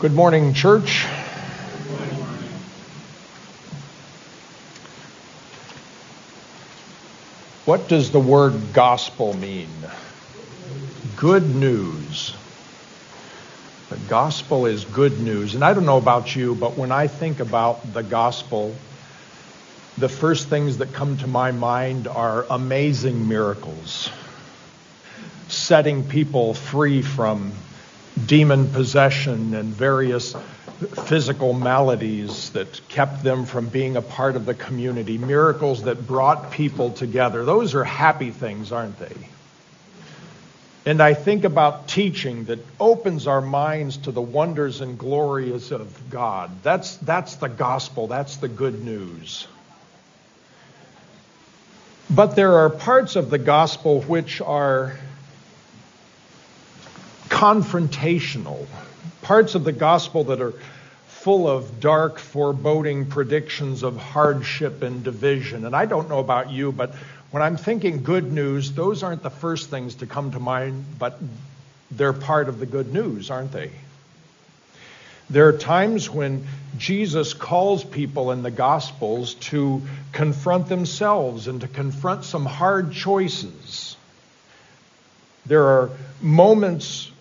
Good morning, church. What does the word gospel mean? Good news. The gospel is good news. And I don't know about you, but when I think about the gospel, the first things that come to my mind are amazing miracles, setting people free from demon possession and various physical maladies that kept them from being a part of the community, miracles that brought people together. Those are happy things, aren't they? And I think about teaching that opens our minds to the wonders and glories of God. That's, that's the gospel, that's the good news. But there are parts of the gospel which are confrontational, parts of the gospel that are full of dark, foreboding predictions of hardship and division. And I don't know about you, but when I'm thinking good news, those aren't the first things to come to mind, but they're part of the good news, aren't they? There are times when Jesus calls people in the Gospels to confront themselves and to confront some hard choices. There are moments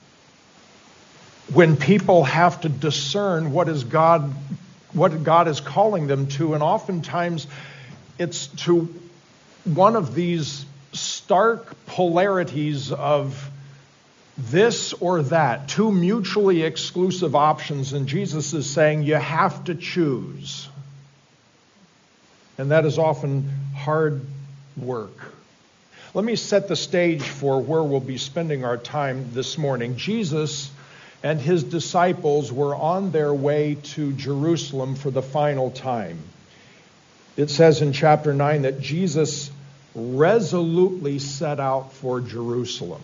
when people have to discern what is God what God is calling them to and oftentimes it's to one of these stark polarities of this or that two mutually exclusive options and Jesus is saying you have to choose. And that is often hard work. Let me set the stage for where we'll be spending our time this morning. Jesus and his disciples were on their way to Jerusalem for the final time. It says in chapter 9 that Jesus resolutely set out for Jerusalem.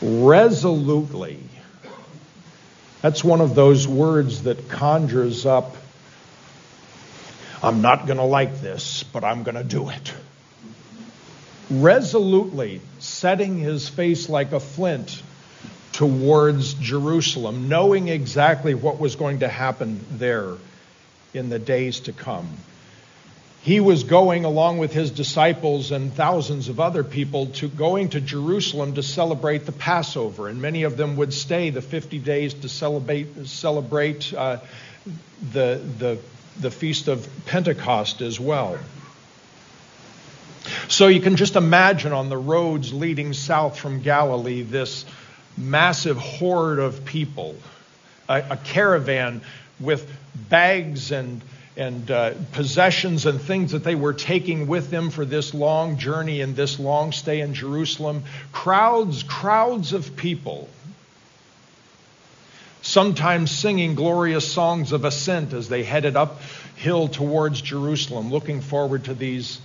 Resolutely. That's one of those words that conjures up I'm not going to like this, but I'm going to do it. Resolutely setting his face like a flint towards Jerusalem, knowing exactly what was going to happen there in the days to come. He was going along with his disciples and thousands of other people to going to Jerusalem to celebrate the Passover, and many of them would stay the 50 days to celebrate celebrate uh, the the the feast of Pentecost as well. So you can just imagine on the roads leading south from Galilee this massive horde of people, a, a caravan with bags and and uh, possessions and things that they were taking with them for this long journey and this long stay in Jerusalem. Crowds, crowds of people. Sometimes singing glorious songs of ascent as they headed uphill towards Jerusalem, looking forward to these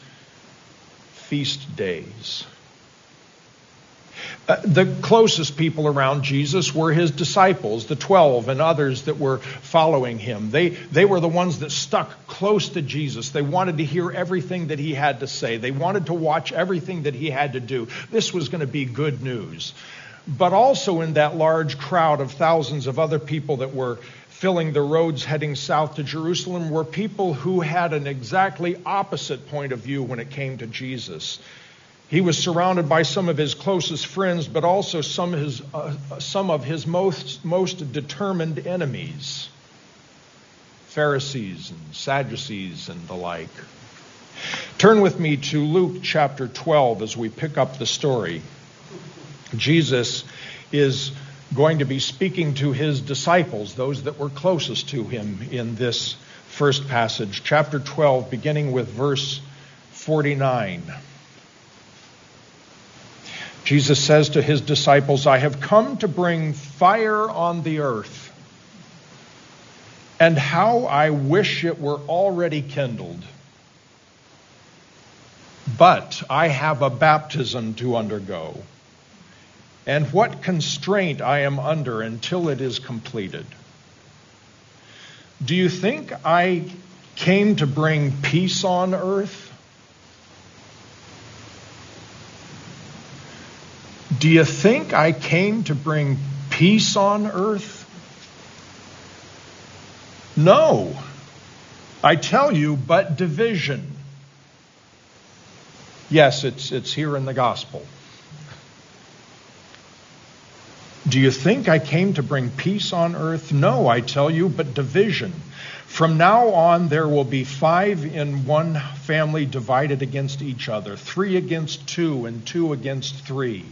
feast days. Uh, the closest people around Jesus were his disciples, the 12 and others that were following him. They, they were the ones that stuck close to Jesus. They wanted to hear everything that he had to say, they wanted to watch everything that he had to do. This was going to be good news. But also in that large crowd of thousands of other people that were filling the roads heading south to Jerusalem were people who had an exactly opposite point of view when it came to Jesus. He was surrounded by some of his closest friends, but also some of his, uh, some of his most, most determined enemies Pharisees and Sadducees and the like. Turn with me to Luke chapter 12 as we pick up the story. Jesus is going to be speaking to his disciples, those that were closest to him in this first passage, chapter 12, beginning with verse 49. Jesus says to his disciples, I have come to bring fire on the earth, and how I wish it were already kindled. But I have a baptism to undergo, and what constraint I am under until it is completed. Do you think I came to bring peace on earth? Do you think I came to bring peace on earth? No. I tell you, but division. Yes, it's, it's here in the gospel. Do you think I came to bring peace on earth? No, I tell you, but division. From now on, there will be five in one family divided against each other, three against two, and two against three.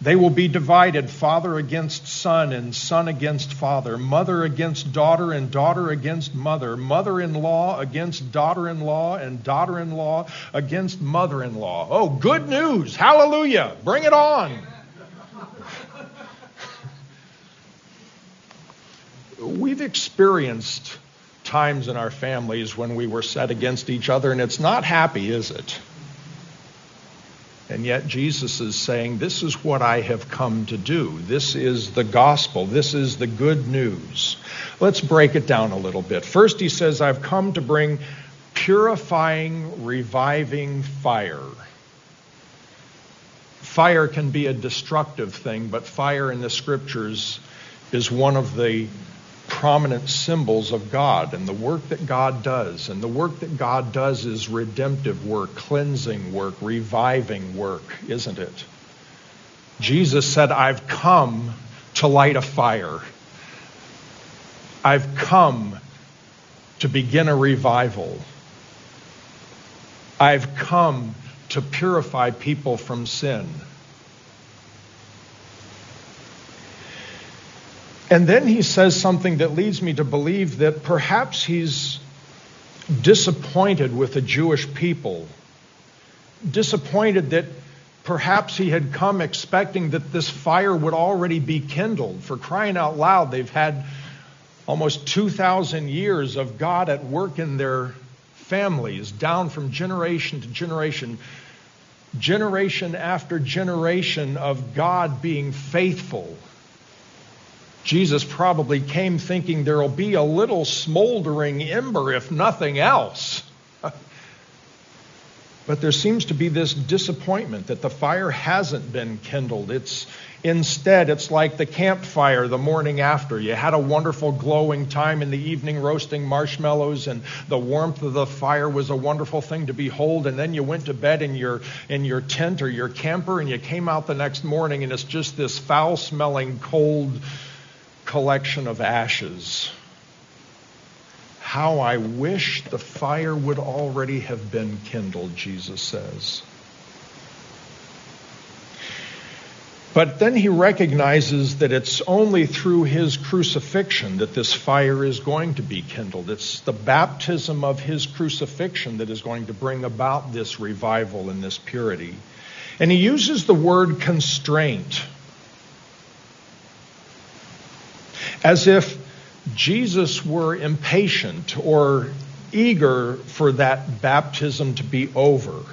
They will be divided father against son, and son against father, mother against daughter, and daughter against mother, mother in law against daughter in law, and daughter in law against mother in law. Oh, good news! Hallelujah! Bring it on! We've experienced times in our families when we were set against each other, and it's not happy, is it? And yet Jesus is saying, This is what I have come to do. This is the gospel. This is the good news. Let's break it down a little bit. First, he says, I've come to bring purifying, reviving fire. Fire can be a destructive thing, but fire in the scriptures is one of the prominent symbols of God and the work that God does. And the work that God does is redemptive work, cleansing work, reviving work, isn't it? Jesus said, I've come to light a fire. I've come to begin a revival. I've come to purify people from sin. And then he says something that leads me to believe that perhaps he's disappointed with the Jewish people, disappointed that perhaps he had come expecting that this fire would already be kindled. For crying out loud, they've had almost 2,000 years of God at work in their families, down from generation to generation, generation after generation of God being faithful Jesus probably came thinking there'll be a little smoldering ember, if nothing else. but there seems to be this disappointment that the fire hasn't been kindled. It's instead, it's like the campfire the morning after. You had a wonderful glowing time in the evening roasting marshmallows, and the warmth of the fire was a wonderful thing to behold. And then you went to bed in your in your tent or your camper, and you came out the next morning, and it's just this foul-smelling, cold collection of ashes. How I wish the fire would already have been kindled, Jesus says. But then he recognizes that it's only through his crucifixion that this fire is going to be kindled. It's the baptism of his crucifixion that is going to bring about this revival and this purity. And he uses the word constraint. As if Jesus were impatient or eager for that baptism to be over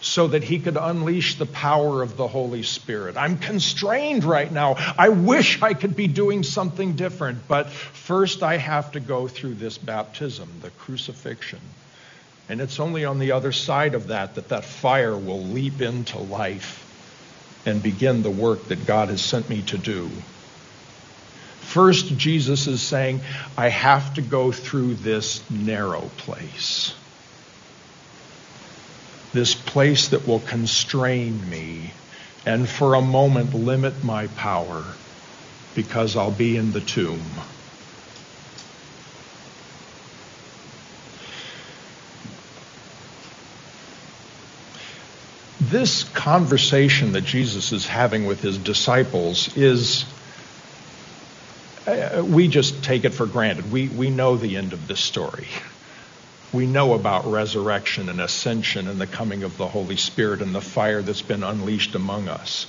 so that he could unleash the power of the Holy Spirit. I'm constrained right now. I wish I could be doing something different, but first I have to go through this baptism, the crucifixion. And it's only on the other side of that that that fire will leap into life and begin the work that God has sent me to do. First, Jesus is saying, I have to go through this narrow place. This place that will constrain me and for a moment limit my power because I'll be in the tomb. This conversation that Jesus is having with his disciples is we just take it for granted. We, we know the end of this story. We know about resurrection and ascension and the coming of the Holy Spirit and the fire that's been unleashed among us.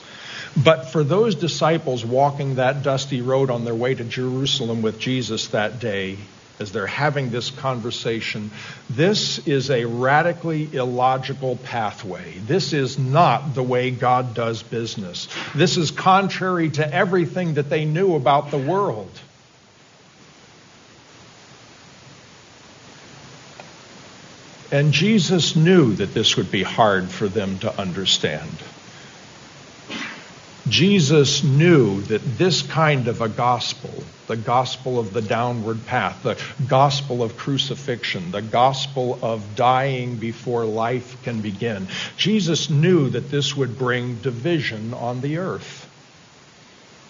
But for those disciples walking that dusty road on their way to Jerusalem with Jesus that day, as they're having this conversation, this is a radically illogical pathway. This is not the way God does business. This is contrary to everything that they knew about the world. And Jesus knew that this would be hard for them to understand. Jesus knew that this kind of a gospel, the gospel of the downward path, the gospel of crucifixion, the gospel of dying before life can begin, Jesus knew that this would bring division on the earth.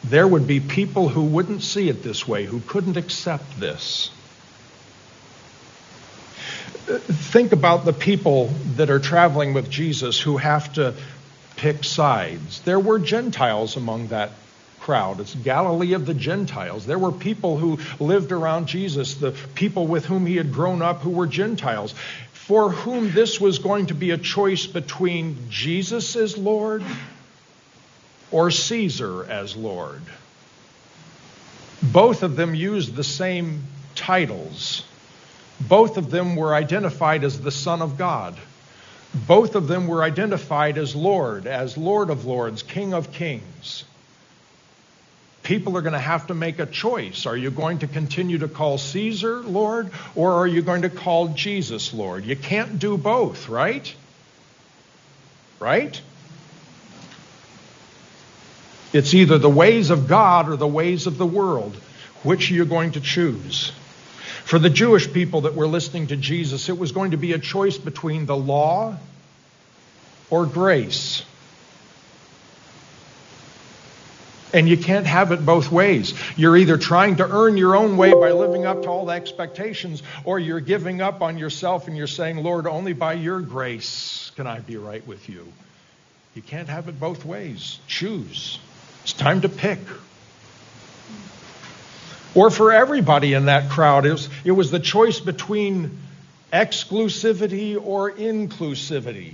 There would be people who wouldn't see it this way, who couldn't accept this. Think about the people that are traveling with Jesus who have to pick sides. There were Gentiles among that crowd. It's Galilee of the Gentiles. There were people who lived around Jesus, the people with whom he had grown up who were Gentiles, for whom this was going to be a choice between Jesus as Lord or Caesar as Lord. Both of them used the same titles. Both of them were identified as the Son of God. Both of them were identified as Lord, as Lord of Lords, King of Kings. People are going to have to make a choice. Are you going to continue to call Caesar Lord, or are you going to call Jesus Lord? You can't do both, right? Right? It's either the ways of God or the ways of the world. Which are you going to choose? For the Jewish people that were listening to Jesus, it was going to be a choice between the law or grace. And you can't have it both ways. You're either trying to earn your own way by living up to all the expectations, or you're giving up on yourself and you're saying, Lord, only by your grace can I be right with you. You can't have it both ways. Choose. It's time to pick or for everybody in that crowd. It was, it was the choice between exclusivity or inclusivity.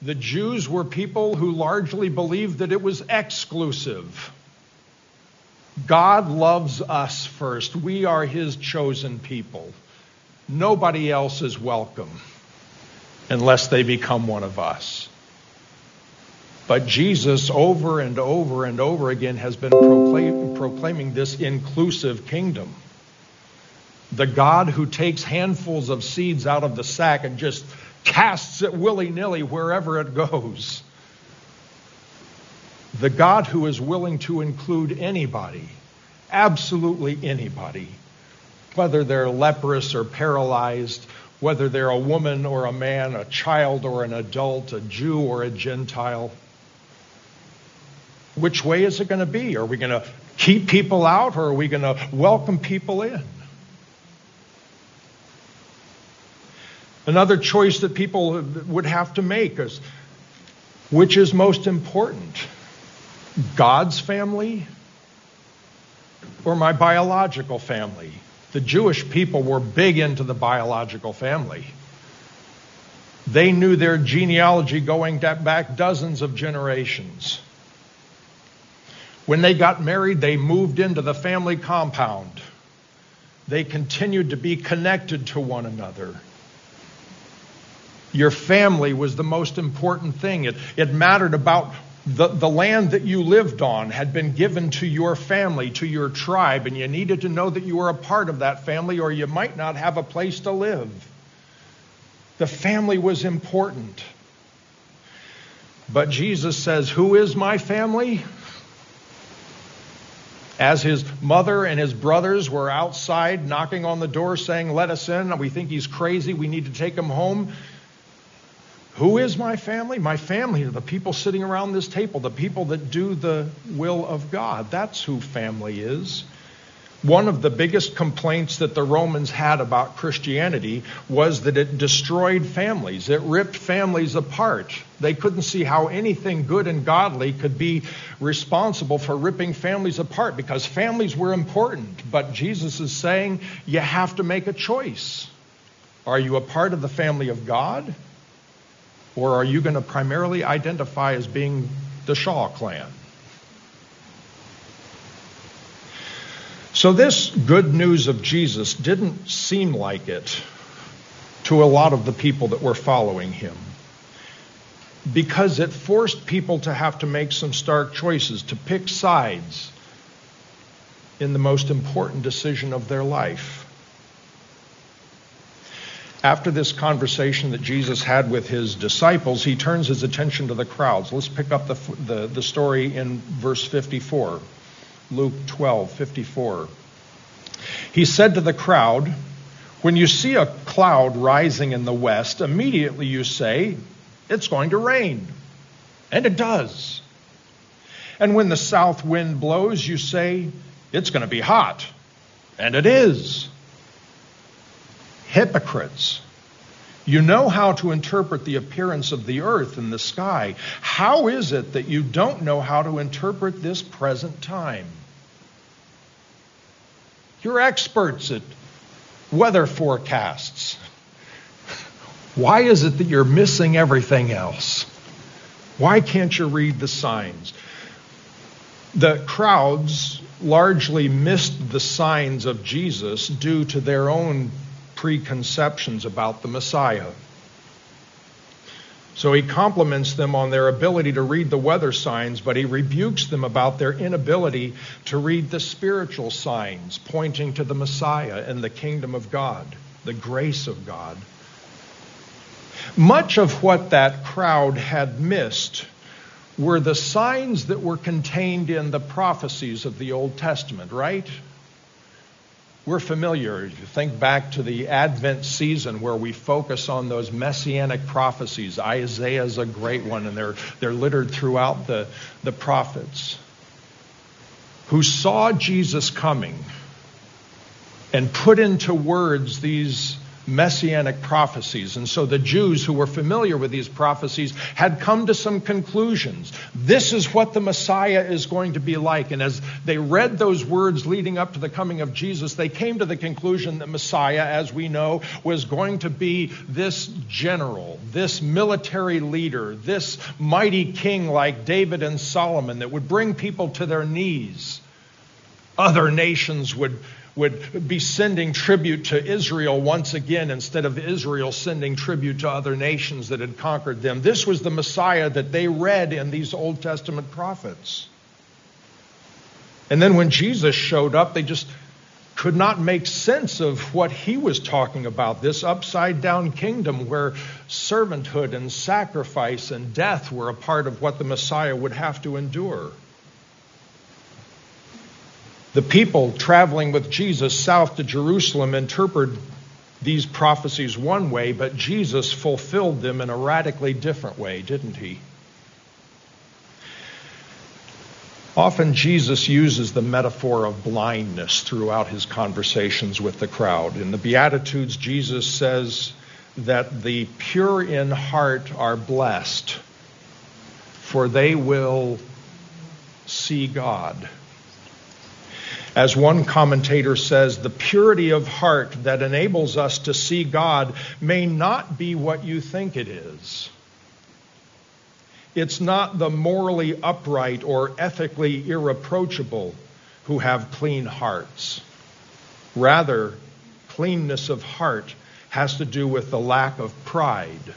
The Jews were people who largely believed that it was exclusive. God loves us first. We are his chosen people. Nobody else is welcome unless they become one of us. But Jesus, over and over and over again, has been proclaim, proclaiming this inclusive kingdom. The God who takes handfuls of seeds out of the sack and just casts it willy nilly wherever it goes. The God who is willing to include anybody, absolutely anybody, whether they're leprous or paralyzed, whether they're a woman or a man, a child or an adult, a Jew or a Gentile which way is it going to be? Are we going to keep people out or are we going to welcome people in? Another choice that people would have to make is which is most important? God's family or my biological family? The Jewish people were big into the biological family. They knew their genealogy going back dozens of generations. When they got married, they moved into the family compound. They continued to be connected to one another. Your family was the most important thing. It, it mattered about the, the land that you lived on had been given to your family, to your tribe, and you needed to know that you were a part of that family or you might not have a place to live. The family was important. But Jesus says, Who is my family? As his mother and his brothers were outside knocking on the door saying, Let us in, we think he's crazy, we need to take him home. Who is my family? My family are the people sitting around this table, the people that do the will of God. That's who family is. One of the biggest complaints that the Romans had about Christianity was that it destroyed families. It ripped families apart. They couldn't see how anything good and godly could be responsible for ripping families apart because families were important. But Jesus is saying you have to make a choice. Are you a part of the family of God? Or are you going to primarily identify as being the Shaw clan? So, this good news of Jesus didn't seem like it to a lot of the people that were following him because it forced people to have to make some stark choices, to pick sides in the most important decision of their life. After this conversation that Jesus had with his disciples, he turns his attention to the crowds. Let's pick up the, the, the story in verse 54. Luke 12, 54. He said to the crowd, When you see a cloud rising in the west, immediately you say, It's going to rain. And it does. And when the south wind blows, you say, It's going to be hot. And it is. Hypocrites. You know how to interpret the appearance of the earth and the sky. How is it that you don't know how to interpret this present time? You're experts at weather forecasts. Why is it that you're missing everything else? Why can't you read the signs? The crowds largely missed the signs of Jesus due to their own preconceptions about the Messiah. So he compliments them on their ability to read the weather signs, but he rebukes them about their inability to read the spiritual signs pointing to the Messiah and the kingdom of God, the grace of God. Much of what that crowd had missed were the signs that were contained in the prophecies of the Old Testament, right? We're familiar. If you think back to the Advent season where we focus on those messianic prophecies. Isaiah is a great one, and they're, they're littered throughout the, the prophets who saw Jesus coming and put into words these messianic prophecies. And so the Jews who were familiar with these prophecies had come to some conclusions. This is what the Messiah is going to be like. And as they read those words leading up to the coming of Jesus, they came to the conclusion that Messiah, as we know, was going to be this general, this military leader, this mighty king like David and Solomon that would bring people to their knees. Other nations would would be sending tribute to Israel once again instead of Israel sending tribute to other nations that had conquered them. This was the Messiah that they read in these Old Testament prophets. And then when Jesus showed up, they just could not make sense of what he was talking about this upside down kingdom where servanthood and sacrifice and death were a part of what the Messiah would have to endure. The people traveling with Jesus south to Jerusalem interpreted these prophecies one way, but Jesus fulfilled them in a radically different way, didn't he? Often Jesus uses the metaphor of blindness throughout his conversations with the crowd. In the Beatitudes, Jesus says that the pure in heart are blessed, for they will see God. As one commentator says, the purity of heart that enables us to see God may not be what you think it is. It's not the morally upright or ethically irreproachable who have clean hearts. Rather, cleanness of heart has to do with the lack of pride,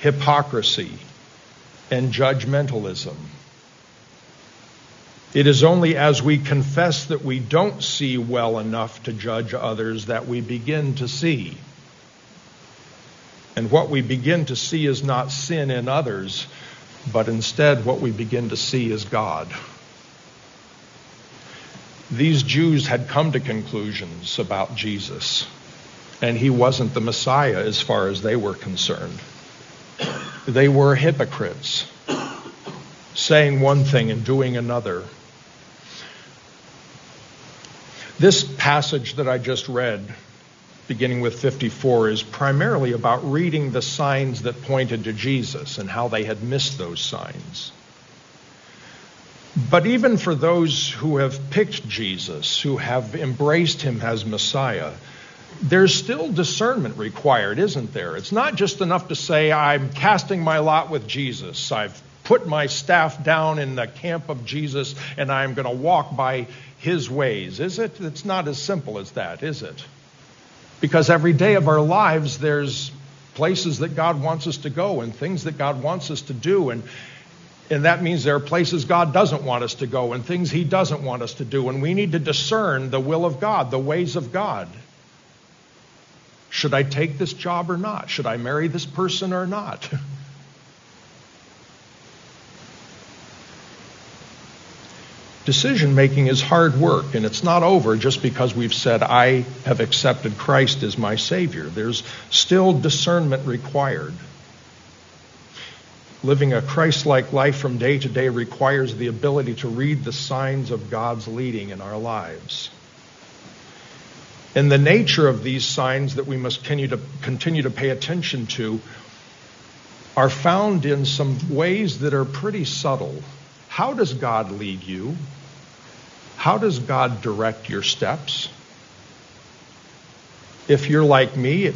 hypocrisy, and judgmentalism. It is only as we confess that we don't see well enough to judge others that we begin to see. And what we begin to see is not sin in others, but instead what we begin to see is God. These Jews had come to conclusions about Jesus, and he wasn't the Messiah as far as they were concerned. They were hypocrites, saying one thing and doing another. This passage that I just read, beginning with 54, is primarily about reading the signs that pointed to Jesus and how they had missed those signs. But even for those who have picked Jesus, who have embraced him as Messiah, there's still discernment required, isn't there? It's not just enough to say, I'm casting my lot with Jesus. I've put my staff down in the camp of Jesus and I'm going to walk by his ways, is it? It's not as simple as that, is it? Because every day of our lives, there's places that God wants us to go and things that God wants us to do. And, and that means there are places God doesn't want us to go and things He doesn't want us to do. And we need to discern the will of God, the ways of God. Should I take this job or not? Should I marry this person or not? Decision making is hard work, and it's not over just because we've said, I have accepted Christ as my Savior. There's still discernment required. Living a Christ like life from day to day requires the ability to read the signs of God's leading in our lives. And the nature of these signs that we must continue to, continue to pay attention to are found in some ways that are pretty subtle. How does God lead you? How does God direct your steps? If you're like me, it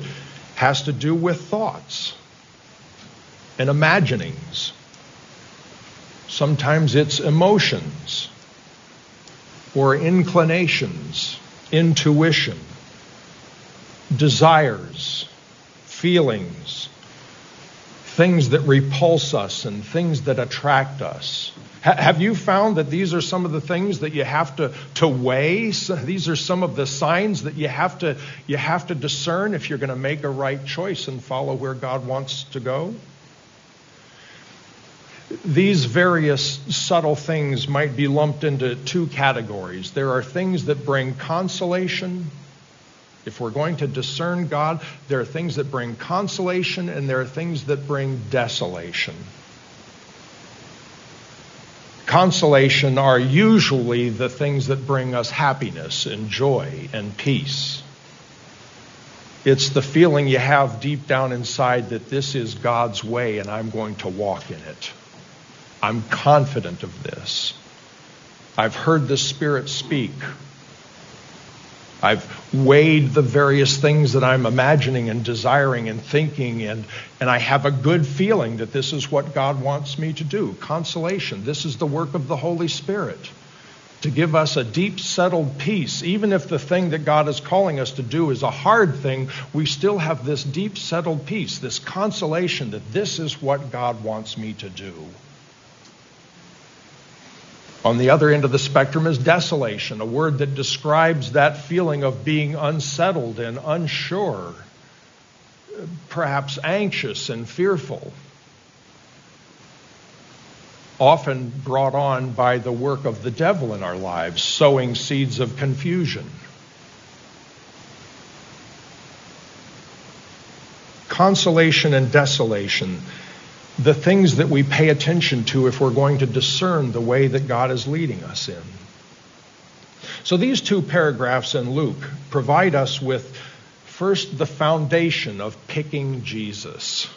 has to do with thoughts and imaginings. Sometimes it's emotions or inclinations, intuition, desires, feelings, things that repulse us and things that attract us. Have you found that these are some of the things that you have to, to weigh? These are some of the signs that you have to, you have to discern if you're going to make a right choice and follow where God wants to go? These various subtle things might be lumped into two categories. There are things that bring consolation. If we're going to discern God, there are things that bring consolation and there are things that bring desolation consolation are usually the things that bring us happiness and joy and peace. It's the feeling you have deep down inside that this is God's way and I'm going to walk in it. I'm confident of this. I've heard the Spirit speak. I've weighed the various things that I'm imagining and desiring and thinking, and, and I have a good feeling that this is what God wants me to do. Consolation. This is the work of the Holy Spirit to give us a deep, settled peace. Even if the thing that God is calling us to do is a hard thing, we still have this deep, settled peace, this consolation that this is what God wants me to do. On the other end of the spectrum is desolation, a word that describes that feeling of being unsettled and unsure, perhaps anxious and fearful, often brought on by the work of the devil in our lives, sowing seeds of confusion. Consolation and desolation the things that we pay attention to if we're going to discern the way that God is leading us in. So these two paragraphs in Luke provide us with first the foundation of picking Jesus.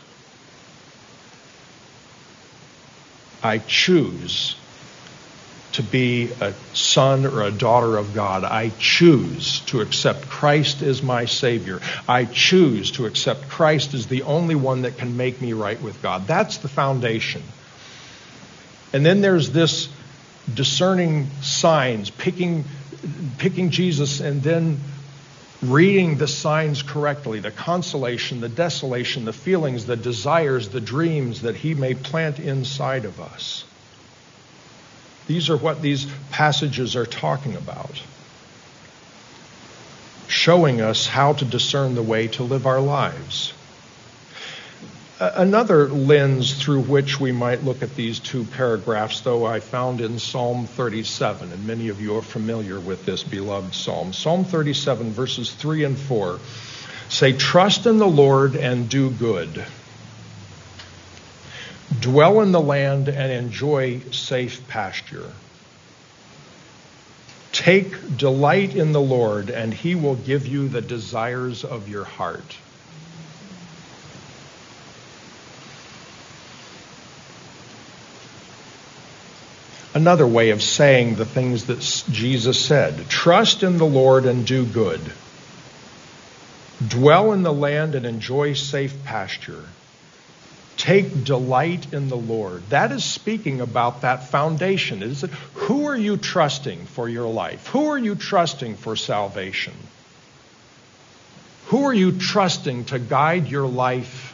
I choose to be a son or a daughter of God. I choose to accept Christ as my Savior. I choose to accept Christ as the only one that can make me right with God. That's the foundation. And then there's this discerning signs, picking, picking Jesus and then reading the signs correctly the consolation, the desolation, the feelings, the desires, the dreams that He may plant inside of us. These are what these passages are talking about, showing us how to discern the way to live our lives. Another lens through which we might look at these two paragraphs, though, I found in Psalm 37, and many of you are familiar with this beloved psalm. Psalm 37, verses 3 and 4 say, Trust in the Lord and do good Dwell in the land and enjoy safe pasture. Take delight in the Lord, and he will give you the desires of your heart. Another way of saying the things that Jesus said trust in the Lord and do good. Dwell in the land and enjoy safe pasture. Take delight in the Lord. That is speaking about that foundation. Is it who are you trusting for your life? Who are you trusting for salvation? Who are you trusting to guide your life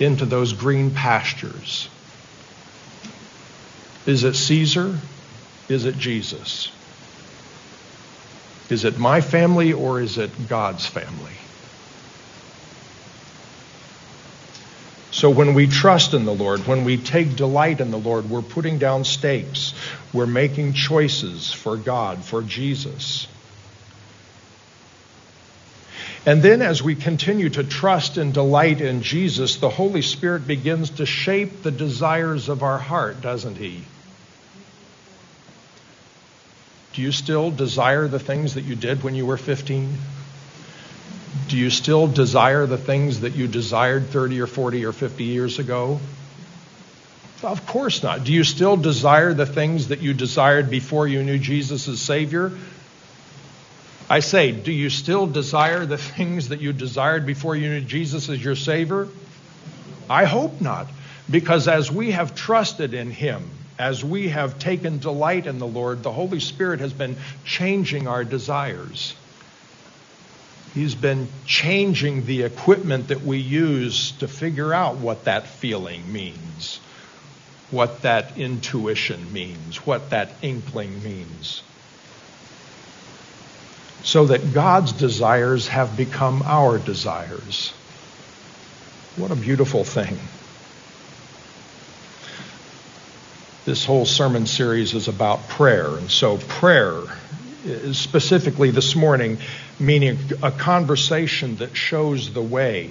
into those green pastures? Is it Caesar? Is it Jesus? Is it my family or is it God's family? So when we trust in the Lord, when we take delight in the Lord, we're putting down stakes. We're making choices for God, for Jesus. And then, as we continue to trust and delight in Jesus, the Holy Spirit begins to shape the desires of our heart, doesn't He? Do you still desire the things that you did when you were 15? Do you still desire the things that you desired 30 or 40 or 50 years ago? Of course not. Do you still desire the things that you desired before you knew Jesus as Savior? I say, do you still desire the things that you desired before you knew Jesus as your Savior? I hope not. Because as we have trusted in Him, as we have taken delight in the Lord, the Holy Spirit has been changing our desires. He's been changing the equipment that we use to figure out what that feeling means, what that intuition means, what that inkling means. So that God's desires have become our desires. What a beautiful thing. This whole sermon series is about prayer. And so, prayer, specifically this morning, meaning a conversation that shows the way,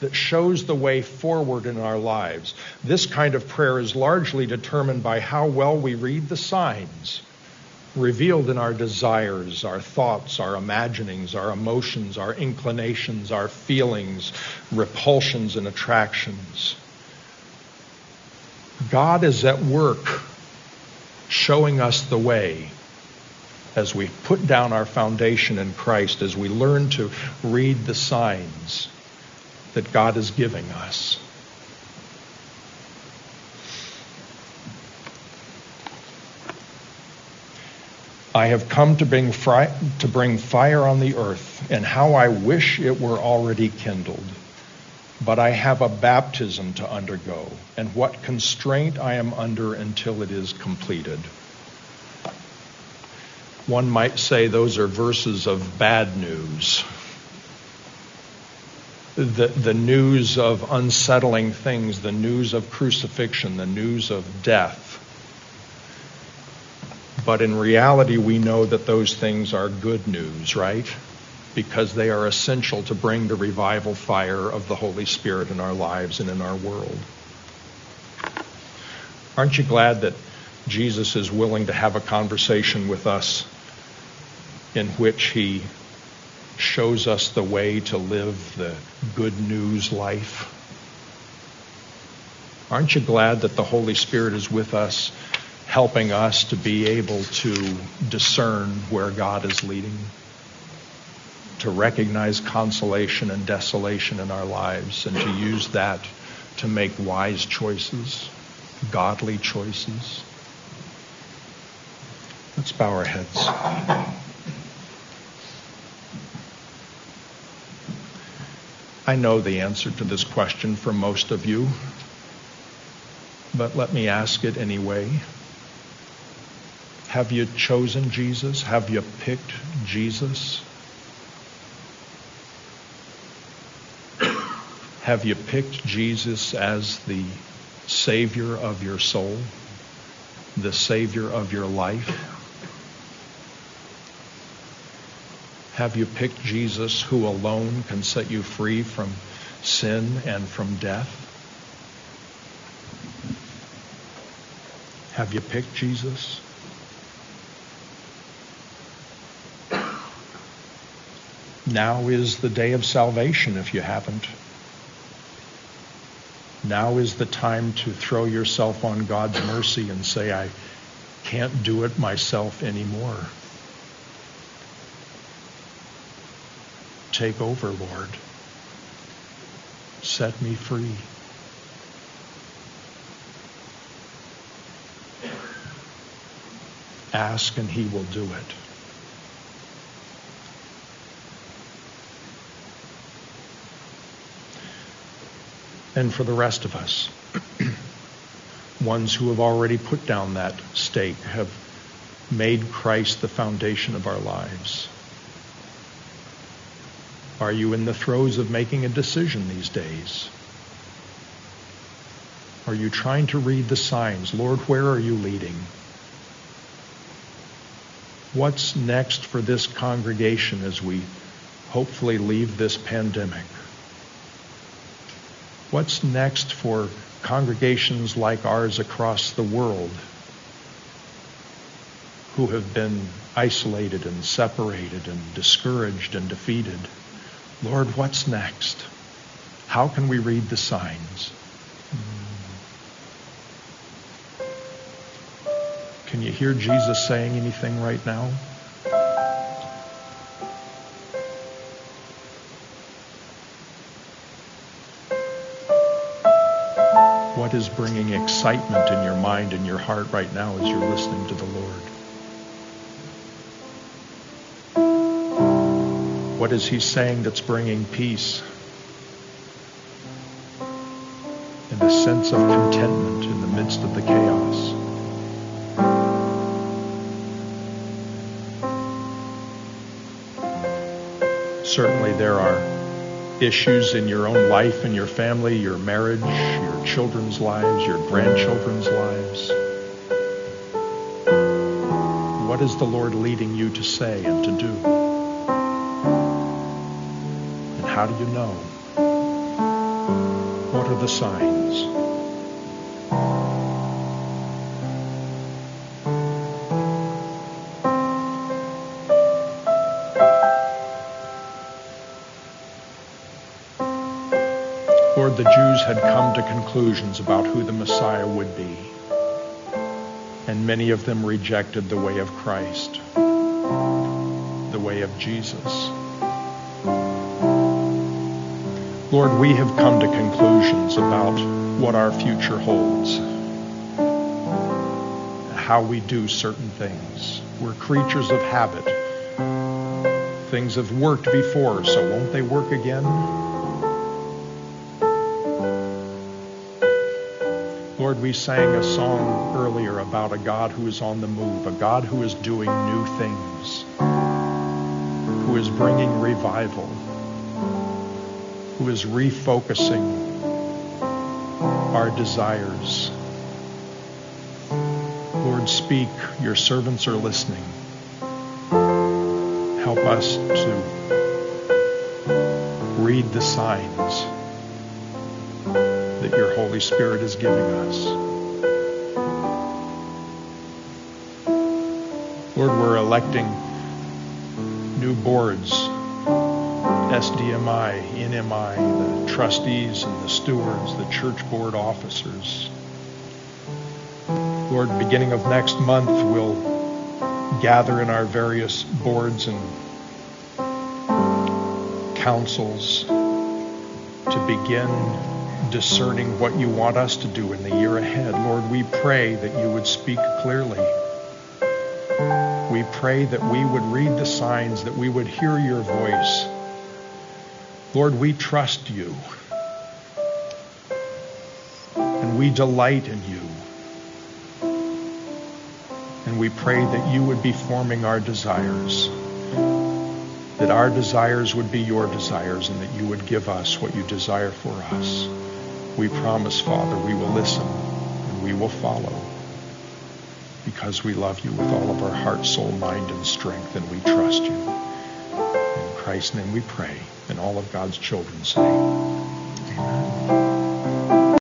that shows the way forward in our lives. This kind of prayer is largely determined by how well we read the signs revealed in our desires, our thoughts, our imaginings, our emotions, our inclinations, our feelings, repulsions, and attractions. God is at work showing us the way as we put down our foundation in Christ, as we learn to read the signs that God is giving us. I have come to bring, fri- to bring fire on the earth, and how I wish it were already kindled. But I have a baptism to undergo, and what constraint I am under until it is completed. One might say those are verses of bad news. The, the news of unsettling things, the news of crucifixion, the news of death. But in reality, we know that those things are good news, right? Because they are essential to bring the revival fire of the Holy Spirit in our lives and in our world. Aren't you glad that Jesus is willing to have a conversation with us in which he shows us the way to live the good news life. Aren't you glad that the Holy Spirit is with us, helping us to be able to discern where God is leading, to recognize consolation and desolation in our lives, and to use that to make wise choices, godly choices? Let's bow our heads. I know the answer to this question for most of you, but let me ask it anyway. Have you chosen Jesus? Have you picked Jesus? Have you picked Jesus as the Savior of your soul, the Savior of your life? Have you picked Jesus who alone can set you free from sin and from death? Have you picked Jesus? Now is the day of salvation if you haven't. Now is the time to throw yourself on God's mercy and say, I can't do it myself anymore. Take over, Lord. Set me free. Ask and he will do it. And for the rest of us, ones who have already put down that stake, have made Christ the foundation of our lives. Are you in the throes of making a decision these days? Are you trying to read the signs? Lord, where are you leading? What's next for this congregation as we hopefully leave this pandemic? What's next for congregations like ours across the world who have been isolated and separated and discouraged and defeated? Lord, what's next? How can we read the signs? Can you hear Jesus saying anything right now? What is bringing excitement in your mind and your heart right now as you're listening to the Lord? What is he saying that's bringing peace and a sense of contentment in the midst of the chaos? Certainly there are issues in your own life and your family, your marriage, your children's lives, your grandchildren's lives. What is the Lord leading you to say and to do? How do you know? What are the signs? Lord, the Jews had come to conclusions about who the Messiah would be. And many of them rejected the way of Christ, the way of Jesus. Lord, we have come to conclusions about what our future holds, how we do certain things. We're creatures of habit. Things have worked before, so won't they work again? Lord, we sang a song earlier about a God who is on the move, a God who is doing new things, who is bringing revival, is refocusing our desires. Lord, speak. Your servants are listening. Help us to read the signs that your Holy Spirit is giving us. Lord, we're electing new boards, SDMI, NMI, the trustees and the stewards, the church board officers. Lord, beginning of next month, we'll gather in our various boards and councils to begin discerning what you want us to do in the year ahead. Lord, we pray that you would speak clearly. We pray that we would read the signs, that we would hear your voice. Lord, we trust you. And we delight in you. And we pray that you would be forming our desires that our desires would be your desires and that you would give us what you desire for us. We promise, Father, we will listen and we will follow because we love you with all of our heart, soul, mind, and strength, and we trust you. Christ's name we pray, and all of God's children say, Amen.